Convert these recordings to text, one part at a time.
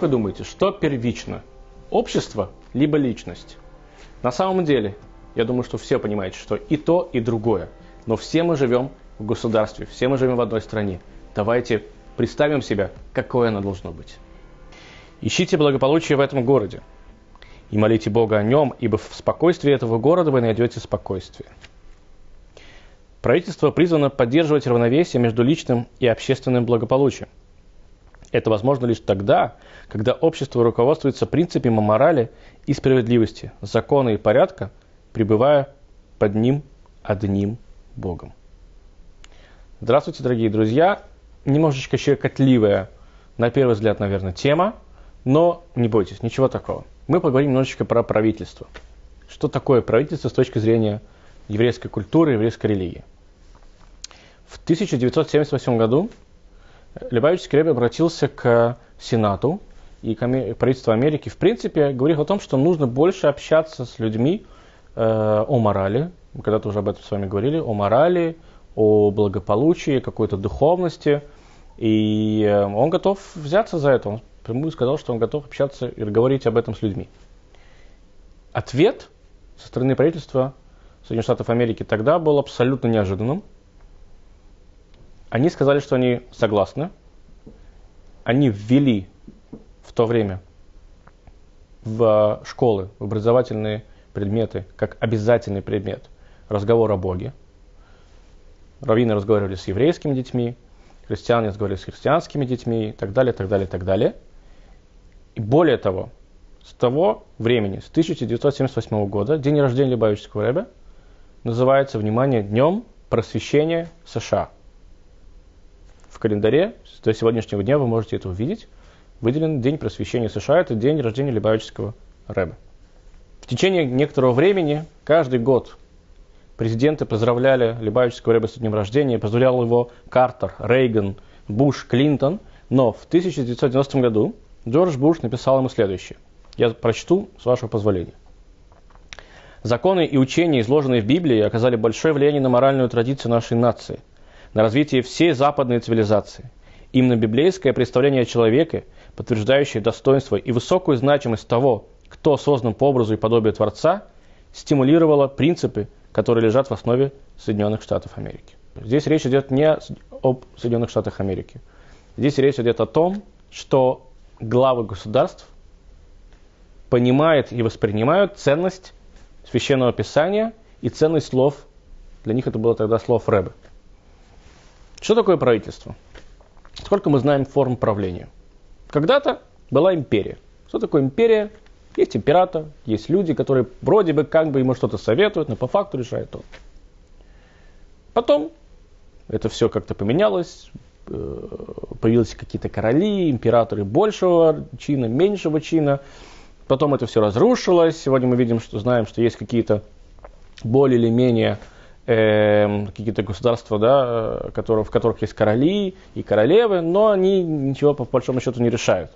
Вы думаете, что первично? Общество либо личность? На самом деле, я думаю, что все понимаете, что и то, и другое. Но все мы живем в государстве, все мы живем в одной стране. Давайте представим себя, какое оно должно быть. Ищите благополучие в этом городе и молите Бога о нем, ибо в спокойствии этого города вы найдете спокойствие. Правительство призвано поддерживать равновесие между личным и общественным благополучием. Это возможно лишь тогда, когда общество руководствуется принципами морали и справедливости, закона и порядка, пребывая под ним одним Богом. Здравствуйте, дорогие друзья! Немножечко щекотливая, на первый взгляд, наверное, тема, но не бойтесь, ничего такого. Мы поговорим немножечко про правительство. Что такое правительство с точки зрения еврейской культуры, еврейской религии? В 1978 году Любавичский Ребе обратился к Сенату и к правительству Америки, в принципе, говорил о том, что нужно больше общаться с людьми э, о морали. Мы когда-то уже об этом с вами говорили, о морали, о благополучии, какой-то духовности. И э, он готов взяться за это. Он прямую сказал, что он готов общаться и говорить об этом с людьми. Ответ со стороны правительства Соединенных Штатов Америки тогда был абсолютно неожиданным. Они сказали, что они согласны. Они ввели в то время в школы, в образовательные предметы, как обязательный предмет разговор о Боге. Раввины разговаривали с еврейскими детьми, христиане разговаривали с христианскими детьми и так далее, так далее, так далее. И более того, с того времени, с 1978 года, день рождения Любавического Рэбе называется, внимание, Днем просвещения США – в календаре, до сегодняшнего дня вы можете это увидеть, выделен День просвещения США, это день рождения Любавического Рэба. В течение некоторого времени, каждый год, президенты поздравляли Любавического Рэба с днем рождения, поздравлял его Картер, Рейган, Буш, Клинтон, но в 1990 году Джордж Буш написал ему следующее. Я прочту с вашего позволения. Законы и учения, изложенные в Библии, оказали большое влияние на моральную традицию нашей нации – на развитие всей западной цивилизации. Именно библейское представление о человеке, подтверждающее достоинство и высокую значимость того, кто создан по образу и подобию Творца, стимулировало принципы, которые лежат в основе Соединенных Штатов Америки. Здесь речь идет не об Соединенных Штатах Америки. Здесь речь идет о том, что главы государств понимают и воспринимают ценность священного писания и ценность слов. Для них это было тогда слов Рэбе. Что такое правительство? Сколько мы знаем форм правления? Когда-то была империя. Что такое империя? Есть император, есть люди, которые вроде бы как бы ему что-то советуют, но по факту решает он. Потом это все как-то поменялось, э, появились какие-то короли, императоры большего чина, меньшего чина. Потом это все разрушилось. Сегодня мы видим, что знаем, что есть какие-то более или менее э, какие-то государства, да, которые, в которых есть короли и королевы, но они ничего по большому счету не решают.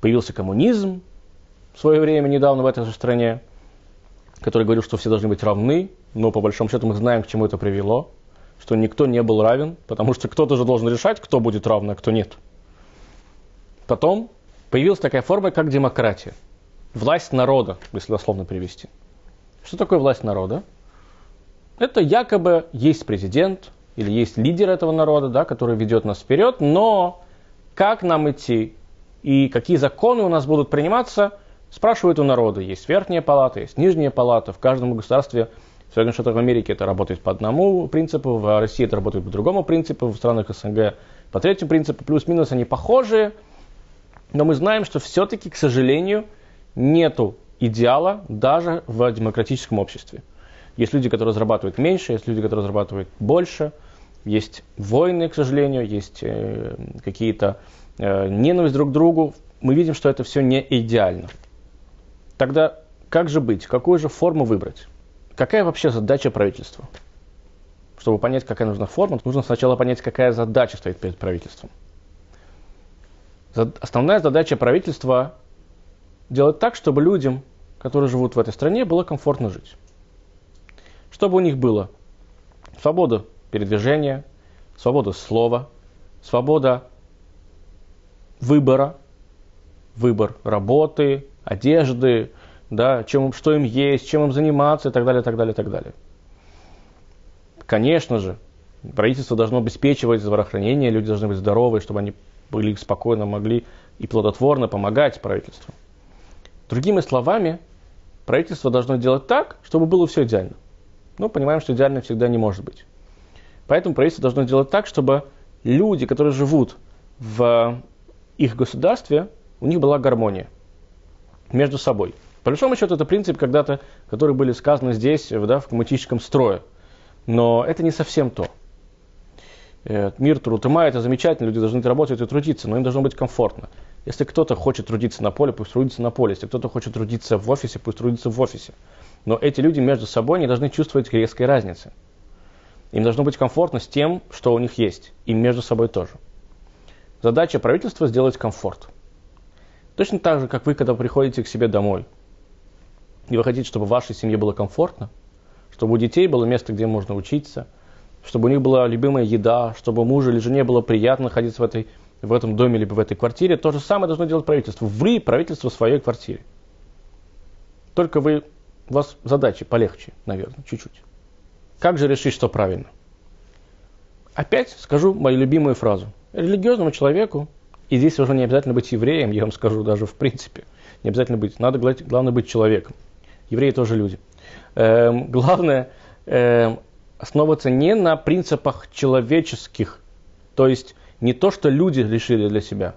Появился коммунизм в свое время недавно в этой же стране, который говорил, что все должны быть равны, но по большому счету мы знаем, к чему это привело, что никто не был равен, потому что кто-то же должен решать, кто будет равен, а кто нет. Потом появилась такая форма, как демократия. Власть народа, если дословно привести. Что такое власть народа? Это якобы есть президент или есть лидер этого народа, да, который ведет нас вперед, но как нам идти и какие законы у нас будут приниматься, спрашивают у народа. Есть верхняя палата, есть нижняя палата. В каждом государстве, в Соединенных Штатах Америки это работает по одному принципу, в России это работает по другому принципу, в странах СНГ по третьему принципу. Плюс-минус они похожие, но мы знаем, что все-таки, к сожалению, нету идеала даже в демократическом обществе. Есть люди, которые зарабатывают меньше, есть люди, которые зарабатывают больше. Есть войны, к сожалению, есть э, какие-то э, ненависть друг к другу. Мы видим, что это все не идеально. Тогда как же быть? Какую же форму выбрать? Какая вообще задача правительства? Чтобы понять, какая нужна форма, нужно сначала понять, какая задача стоит перед правительством. Основная задача правительства делать так, чтобы людям, которые живут в этой стране, было комфортно жить чтобы у них было свобода передвижения, свобода слова, свобода выбора, выбор работы, одежды, да, чем, что им есть, чем им заниматься и так далее, так далее, так далее. Конечно же, правительство должно обеспечивать здравоохранение, люди должны быть здоровы, чтобы они были спокойно, могли и плодотворно помогать правительству. Другими словами, правительство должно делать так, чтобы было все идеально. Но понимаем, что идеально всегда не может быть. Поэтому правительство должно делать так, чтобы люди, которые живут в их государстве, у них была гармония между собой. По большому счету, это принцип когда-то, которые были сказаны здесь, да, в коммунистическом строе. Но это не совсем то. Э, мир Трутыма – это замечательно, люди должны работать и трудиться, но им должно быть комфортно. Если кто-то хочет трудиться на поле, пусть трудится на поле. Если кто-то хочет трудиться в офисе, пусть трудится в офисе. Но эти люди между собой не должны чувствовать резкой разницы. Им должно быть комфортно с тем, что у них есть. Им между собой тоже. Задача правительства – сделать комфорт. Точно так же, как вы, когда приходите к себе домой, и вы хотите, чтобы вашей семье было комфортно, чтобы у детей было место, где можно учиться, чтобы у них была любимая еда, чтобы мужу или жене было приятно находиться в, этой, в этом доме либо в этой квартире, то же самое должно делать правительство. Вы правительство в своей квартире. Только вы, у вас задачи полегче, наверное, чуть-чуть. Как же решить, что правильно? Опять скажу мою любимую фразу. Религиозному человеку, и здесь уже не обязательно быть евреем, я вам скажу даже в принципе, не обязательно быть, надо главное быть человеком. Евреи тоже люди. Эм, главное эм, основываться не на принципах человеческих, то есть не то, что люди решили для себя,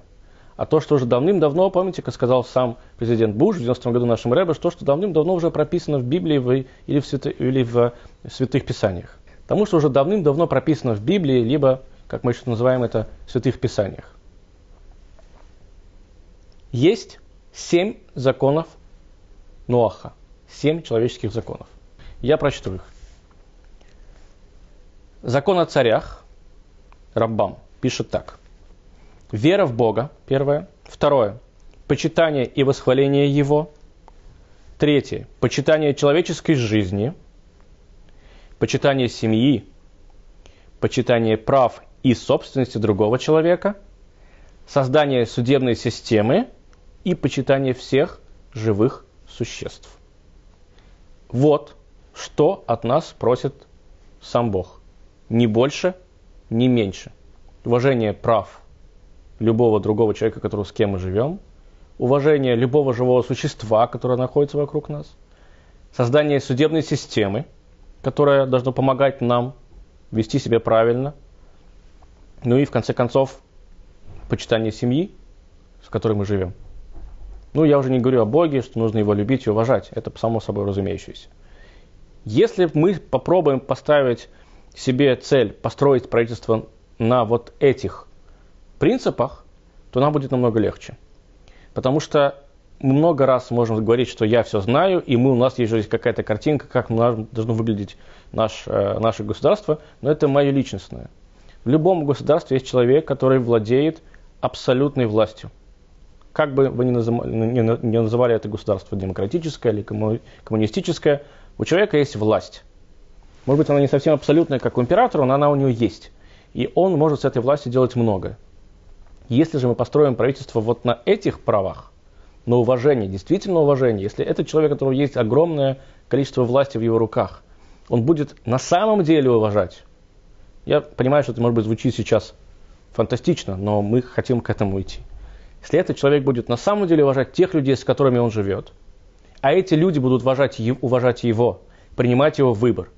а то, что уже давным-давно, помните, как сказал сам президент Буш в 90 году нашему Рэбе, что, что давным-давно уже прописано в Библии в, или, в святы, или в святых писаниях. Потому что уже давным-давно прописано в Библии, либо, как мы еще называем это, в святых писаниях. Есть семь законов Ноаха, семь человеческих законов. Я прочту их. Закон о царях, Раббам, пишет так. Вера в Бога, первое. Второе. Почитание и восхваление Его. Третье. Почитание человеческой жизни. Почитание семьи. Почитание прав и собственности другого человека. Создание судебной системы и почитание всех живых существ. Вот что от нас просит сам Бог. Ни больше, ни меньше. Уважение прав любого другого человека, который, с кем мы живем. Уважение любого живого существа, которое находится вокруг нас. Создание судебной системы, которая должна помогать нам вести себя правильно. Ну и, в конце концов, почитание семьи, с которой мы живем. Ну, я уже не говорю о Боге, что нужно его любить и уважать. Это само собой разумеющееся. Если мы попробуем поставить себе цель построить правительство на вот этих принципах, то нам будет намного легче. Потому что мы много раз можем говорить, что я все знаю, и мы, у нас есть какая-то картинка, как должно выглядеть наш, э, наше государство, но это мое личностное. В любом государстве есть человек, который владеет абсолютной властью как бы вы ни называли это государство демократическое или коммунистическое, у человека есть власть. Может быть, она не совсем абсолютная, как у императора, но она у него есть. И он может с этой властью делать много. Если же мы построим правительство вот на этих правах, на уважение, действительно уважение, если этот человек, у которого есть огромное количество власти в его руках, он будет на самом деле уважать. Я понимаю, что это, может быть, звучит сейчас фантастично, но мы хотим к этому идти. Если этот человек будет на самом деле уважать тех людей, с которыми он живет, а эти люди будут уважать, уважать его, принимать его выбор,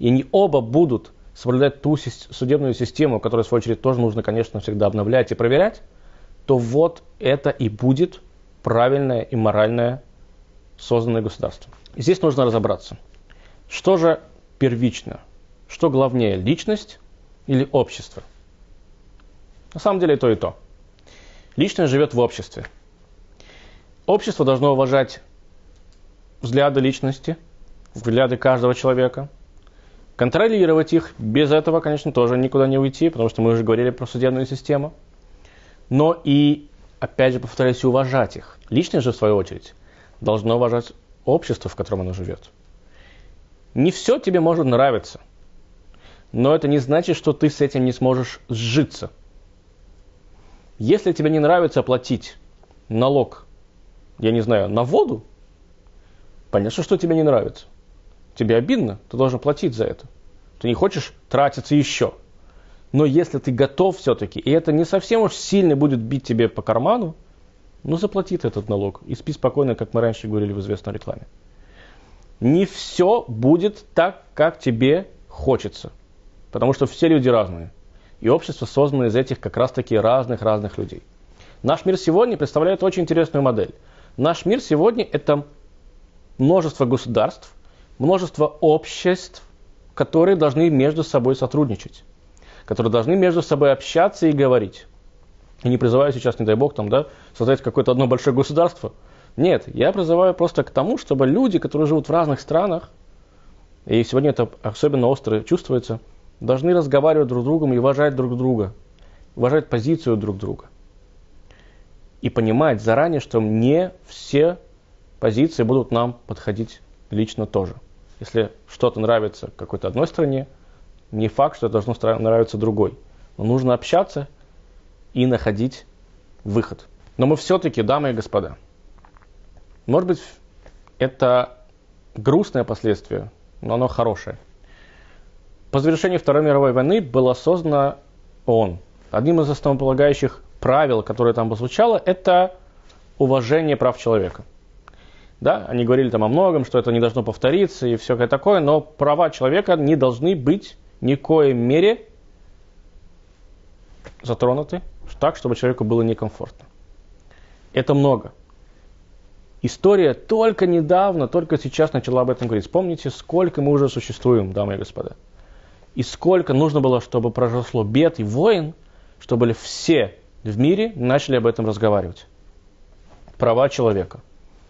и они оба будут соблюдать ту судебную систему, которую, в свою очередь, тоже нужно, конечно, всегда обновлять и проверять, то вот это и будет правильное и моральное созданное государство. И здесь нужно разобраться, что же первично, что главнее, личность или общество. На самом деле то и то. Личность живет в обществе. Общество должно уважать взгляды личности, взгляды каждого человека, контролировать их. Без этого, конечно, тоже никуда не уйти, потому что мы уже говорили про судебную систему. Но и, опять же, повторяюсь, уважать их. Личность же, в свою очередь, должно уважать общество, в котором оно живет. Не все тебе может нравиться, но это не значит, что ты с этим не сможешь сжиться – если тебе не нравится платить налог я не знаю, на воду, понятно, что тебе не нравится. Тебе обидно, ты должен платить за это. Ты не хочешь тратиться еще. Но если ты готов все-таки, и это не совсем уж сильно будет бить тебе по карману, ну заплати ты этот налог и спи спокойно, как мы раньше говорили в известной рекламе. Не все будет так, как тебе хочется. Потому что все люди разные. И общество создано из этих как раз таки разных-разных людей. Наш мир сегодня представляет очень интересную модель. Наш мир сегодня это множество государств, множество обществ, которые должны между собой сотрудничать, которые должны между собой общаться и говорить. И не призываю сейчас, не дай бог, там, да, создать какое-то одно большое государство. Нет, я призываю просто к тому, чтобы люди, которые живут в разных странах, и сегодня это особенно остро чувствуется, должны разговаривать друг с другом и уважать друг друга, уважать позицию друг друга. И понимать заранее, что не все позиции будут нам подходить лично тоже. Если что-то нравится какой-то одной стране, не факт, что это должно нравиться другой. Но нужно общаться и находить выход. Но мы все-таки, дамы и господа, может быть, это грустное последствие, но оно хорошее. По завершении Второй мировой войны было создано ООН. Одним из основополагающих правил, которое там звучало, это уважение прав человека. Да, они говорили там о многом, что это не должно повториться и все такое, но права человека не должны быть в коей мере затронуты так, чтобы человеку было некомфортно. Это много. История только недавно, только сейчас начала об этом говорить. Вспомните, сколько мы уже существуем, дамы и господа. И сколько нужно было, чтобы произошло бед и войн, чтобы все в мире начали об этом разговаривать. Права человека.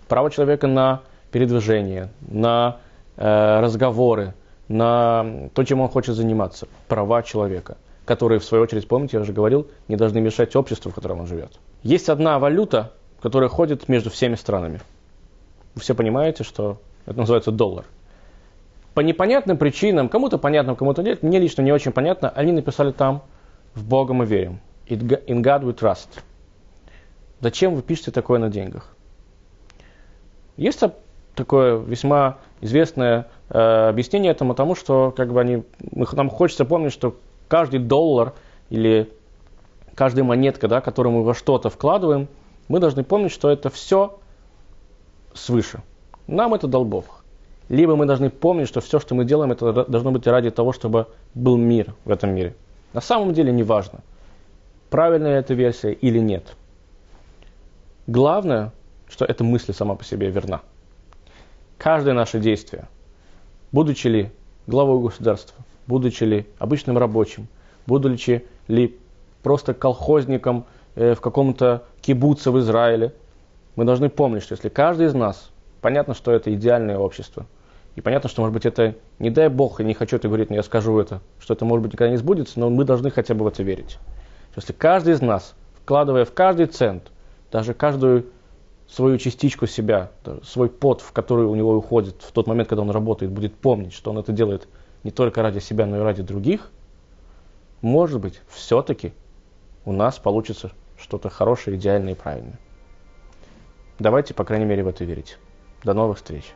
Право человека на передвижение, на э, разговоры, на то, чем он хочет заниматься. Права человека которые, в свою очередь, помните, я уже говорил, не должны мешать обществу, в котором он живет. Есть одна валюта, которая ходит между всеми странами. Вы все понимаете, что это называется доллар. По непонятным причинам, кому-то понятно, кому-то нет, мне лично не очень понятно, они написали там «В Бога мы верим». «In God we trust». Зачем вы пишете такое на деньгах? Есть такое весьма известное э, объяснение этому тому, что как бы они, нам хочется помнить, что каждый доллар или каждая монетка, да, которую мы во что-то вкладываем, мы должны помнить, что это все свыше. Нам это дал Бог. Либо мы должны помнить, что все, что мы делаем, это должно быть ради того, чтобы был мир в этом мире. На самом деле не важно, правильная эта версия или нет. Главное, что эта мысль сама по себе верна. Каждое наше действие, будучи ли главой государства, будучи ли обычным рабочим, будучи ли просто колхозником э, в каком-то кибуце в Израиле, мы должны помнить, что если каждый из нас, понятно, что это идеальное общество, и понятно, что, может быть, это, не дай Бог, и не хочу это говорить, но я скажу это, что это, может быть, никогда не сбудется, но мы должны хотя бы в это верить. Что если каждый из нас, вкладывая в каждый цент, даже каждую свою частичку себя, свой пот, в который у него уходит в тот момент, когда он работает, будет помнить, что он это делает не только ради себя, но и ради других, может быть, все-таки у нас получится что-то хорошее, идеальное и правильное. Давайте, по крайней мере, в это верить. До новых встреч!